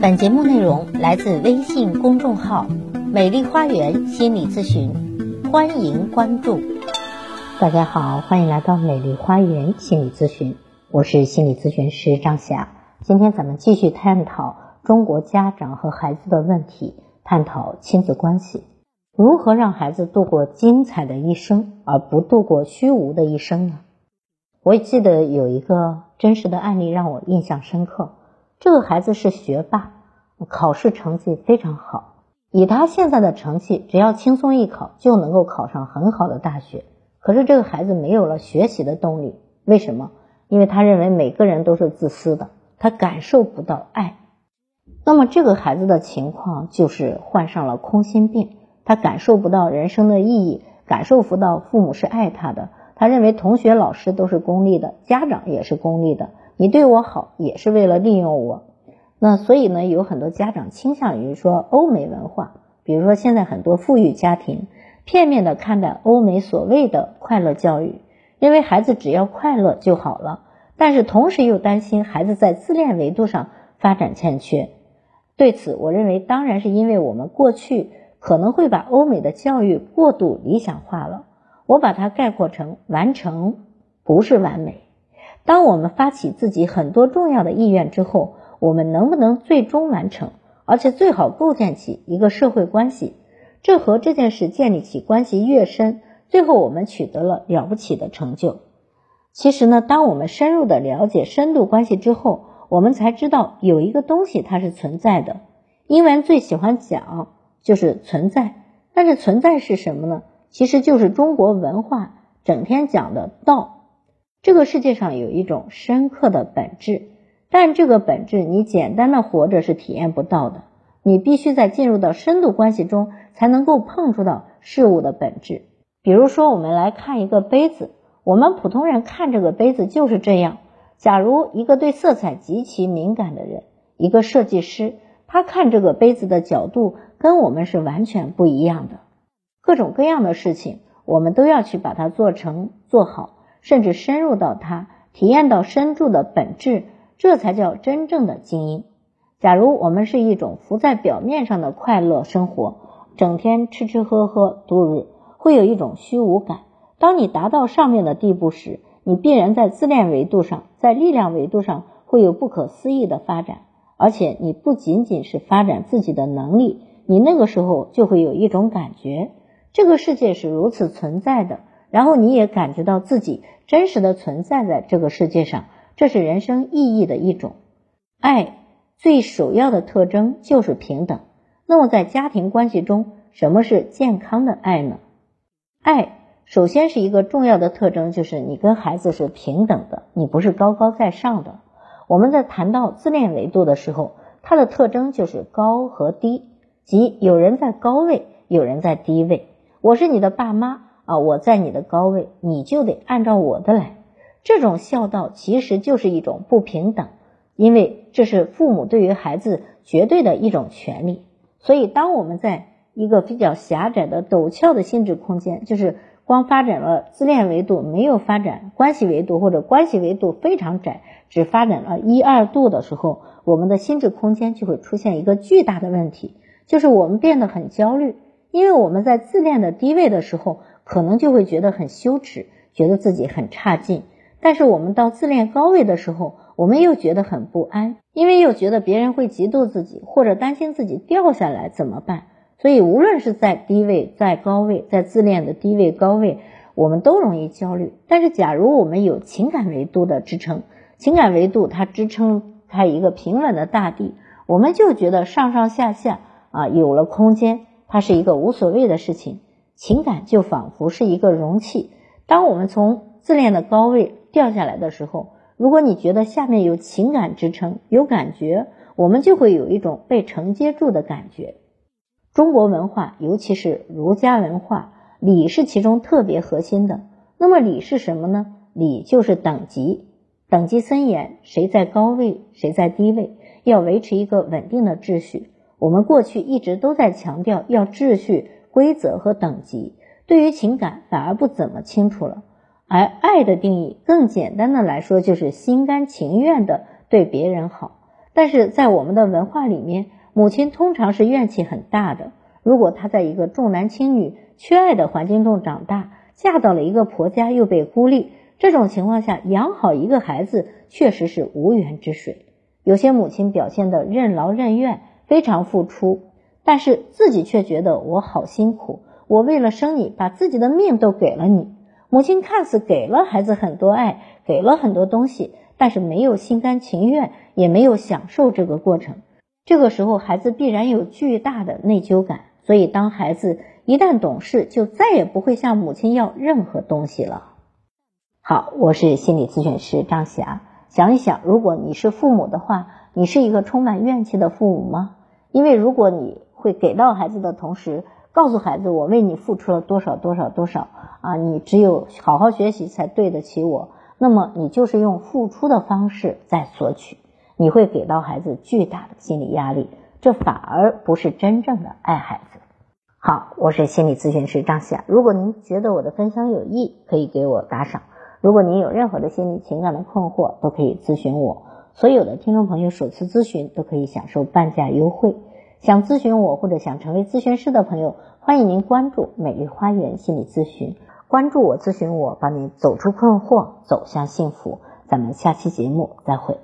本节目内容来自微信公众号“美丽花园心理咨询”，欢迎关注。大家好，欢迎来到美丽花园心理咨询，我是心理咨询师张霞。今天咱们继续探讨中国家长和孩子的问题，探讨亲子关系，如何让孩子度过精彩的一生，而不度过虚无的一生呢？我记得有一个真实的案例让我印象深刻。这个孩子是学霸，考试成绩非常好。以他现在的成绩，只要轻松一考就能够考上很好的大学。可是这个孩子没有了学习的动力，为什么？因为他认为每个人都是自私的，他感受不到爱。那么这个孩子的情况就是患上了空心病，他感受不到人生的意义，感受不到父母是爱他的。他认为同学、老师都是功利的，家长也是功利的。你对我好也是为了利用我，那所以呢，有很多家长倾向于说欧美文化，比如说现在很多富裕家庭片面的看待欧美所谓的快乐教育，认为孩子只要快乐就好了，但是同时又担心孩子在自恋维度上发展欠缺。对此，我认为当然是因为我们过去可能会把欧美的教育过度理想化了，我把它概括成完成不是完美。当我们发起自己很多重要的意愿之后，我们能不能最终完成，而且最好构建起一个社会关系？这和这件事建立起关系越深，最后我们取得了了不起的成就。其实呢，当我们深入的了解深度关系之后，我们才知道有一个东西它是存在的。英文最喜欢讲就是存在，但是存在是什么呢？其实就是中国文化整天讲的道。这个世界上有一种深刻的本质，但这个本质你简单的活着是体验不到的，你必须在进入到深度关系中才能够碰触到事物的本质。比如说，我们来看一个杯子，我们普通人看这个杯子就是这样。假如一个对色彩极其敏感的人，一个设计师，他看这个杯子的角度跟我们是完全不一样的。各种各样的事情，我们都要去把它做成做好。甚至深入到它，体验到深处的本质，这才叫真正的精英。假如我们是一种浮在表面上的快乐生活，整天吃吃喝喝度日，会有一种虚无感。当你达到上面的地步时，你必然在自恋维度上，在力量维度上会有不可思议的发展。而且你不仅仅是发展自己的能力，你那个时候就会有一种感觉，这个世界是如此存在的。然后你也感觉到自己真实的存在在这个世界上，这是人生意义的一种。爱最首要的特征就是平等。那么在家庭关系中，什么是健康的爱呢？爱首先是一个重要的特征，就是你跟孩子是平等的，你不是高高在上的。我们在谈到自恋维度的时候，它的特征就是高和低，即有人在高位，有人在低位。我是你的爸妈。啊，我在你的高位，你就得按照我的来。这种孝道其实就是一种不平等，因为这是父母对于孩子绝对的一种权利。所以，当我们在一个比较狭窄的陡峭的心智空间，就是光发展了自恋维度，没有发展关系维度，或者关系维度非常窄，只发展了一二度的时候，我们的心智空间就会出现一个巨大的问题，就是我们变得很焦虑，因为我们在自恋的低位的时候。可能就会觉得很羞耻，觉得自己很差劲。但是我们到自恋高位的时候，我们又觉得很不安，因为又觉得别人会嫉妒自己，或者担心自己掉下来怎么办？所以无论是在低位、在高位、在自恋的低位、高位，我们都容易焦虑。但是假如我们有情感维度的支撑，情感维度它支撑它一个平稳的大地，我们就觉得上上下下啊有了空间，它是一个无所谓的事情。情感就仿佛是一个容器，当我们从自恋的高位掉下来的时候，如果你觉得下面有情感支撑、有感觉，我们就会有一种被承接住的感觉。中国文化，尤其是儒家文化，礼是其中特别核心的。那么礼是什么呢？礼就是等级，等级森严，谁在高位，谁在低位，要维持一个稳定的秩序。我们过去一直都在强调要秩序。规则和等级对于情感反而不怎么清楚了，而爱的定义更简单的来说就是心甘情愿的对别人好。但是在我们的文化里面，母亲通常是怨气很大的。如果她在一个重男轻女、缺爱的环境中长大，嫁到了一个婆家又被孤立，这种情况下养好一个孩子确实是无源之水。有些母亲表现的任劳任怨，非常付出，但是自己却觉得我好辛苦，我为了生你，把自己的命都给了你。母亲看似给了孩子很多爱，给了很多东西。但是没有心甘情愿，也没有享受这个过程。这个时候，孩子必然有巨大的内疚感。所以，当孩子一旦懂事，就再也不会向母亲要任何东西了。好，我是心理咨询师张霞。想一想，如果你是父母的话，你是一个充满怨气的父母吗？因为如果你会给到孩子的同时，告诉孩子我为你付出了多少多少多少啊，你只有好好学习才对得起我。那么你就是用付出的方式在索取，你会给到孩子巨大的心理压力，这反而不是真正的爱孩子。好，我是心理咨询师张霞。如果您觉得我的分享有益，可以给我打赏。如果您有任何的心理情感的困惑，都可以咨询我。所有的听众朋友首次咨询都可以享受半价优惠。想咨询我或者想成为咨询师的朋友，欢迎您关注美丽花园心理咨询。关注我，咨询我，帮你走出困惑，走向幸福。咱们下期节目再会。